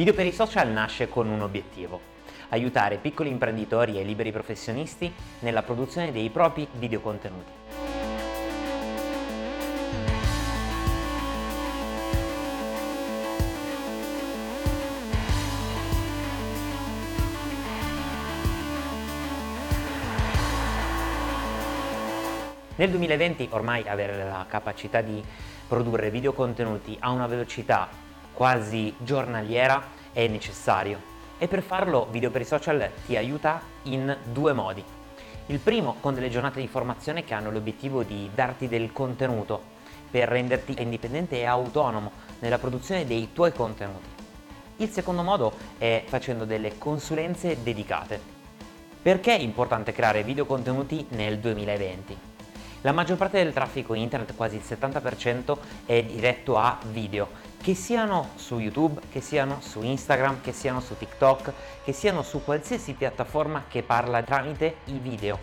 Video per i social nasce con un obiettivo, aiutare piccoli imprenditori e liberi professionisti nella produzione dei propri videocontenuti. Nel 2020 ormai avere la capacità di produrre videocontenuti a una velocità quasi giornaliera è necessario e per farlo Video per i social ti aiuta in due modi. Il primo con delle giornate di formazione che hanno l'obiettivo di darti del contenuto per renderti indipendente e autonomo nella produzione dei tuoi contenuti. Il secondo modo è facendo delle consulenze dedicate. Perché è importante creare video contenuti nel 2020? La maggior parte del traffico internet, quasi il 70%, è diretto a video, che siano su YouTube, che siano su Instagram, che siano su TikTok, che siano su qualsiasi piattaforma che parla tramite i video.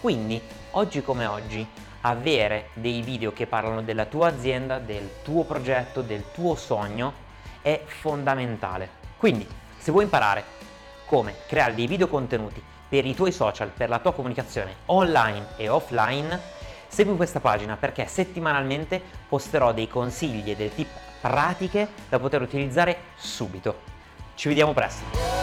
Quindi, oggi come oggi, avere dei video che parlano della tua azienda, del tuo progetto, del tuo sogno è fondamentale. Quindi, se vuoi imparare come creare dei video contenuti per i tuoi social, per la tua comunicazione online e offline, Segui questa pagina perché settimanalmente posterò dei consigli e delle tip pratiche da poter utilizzare subito. Ci vediamo presto!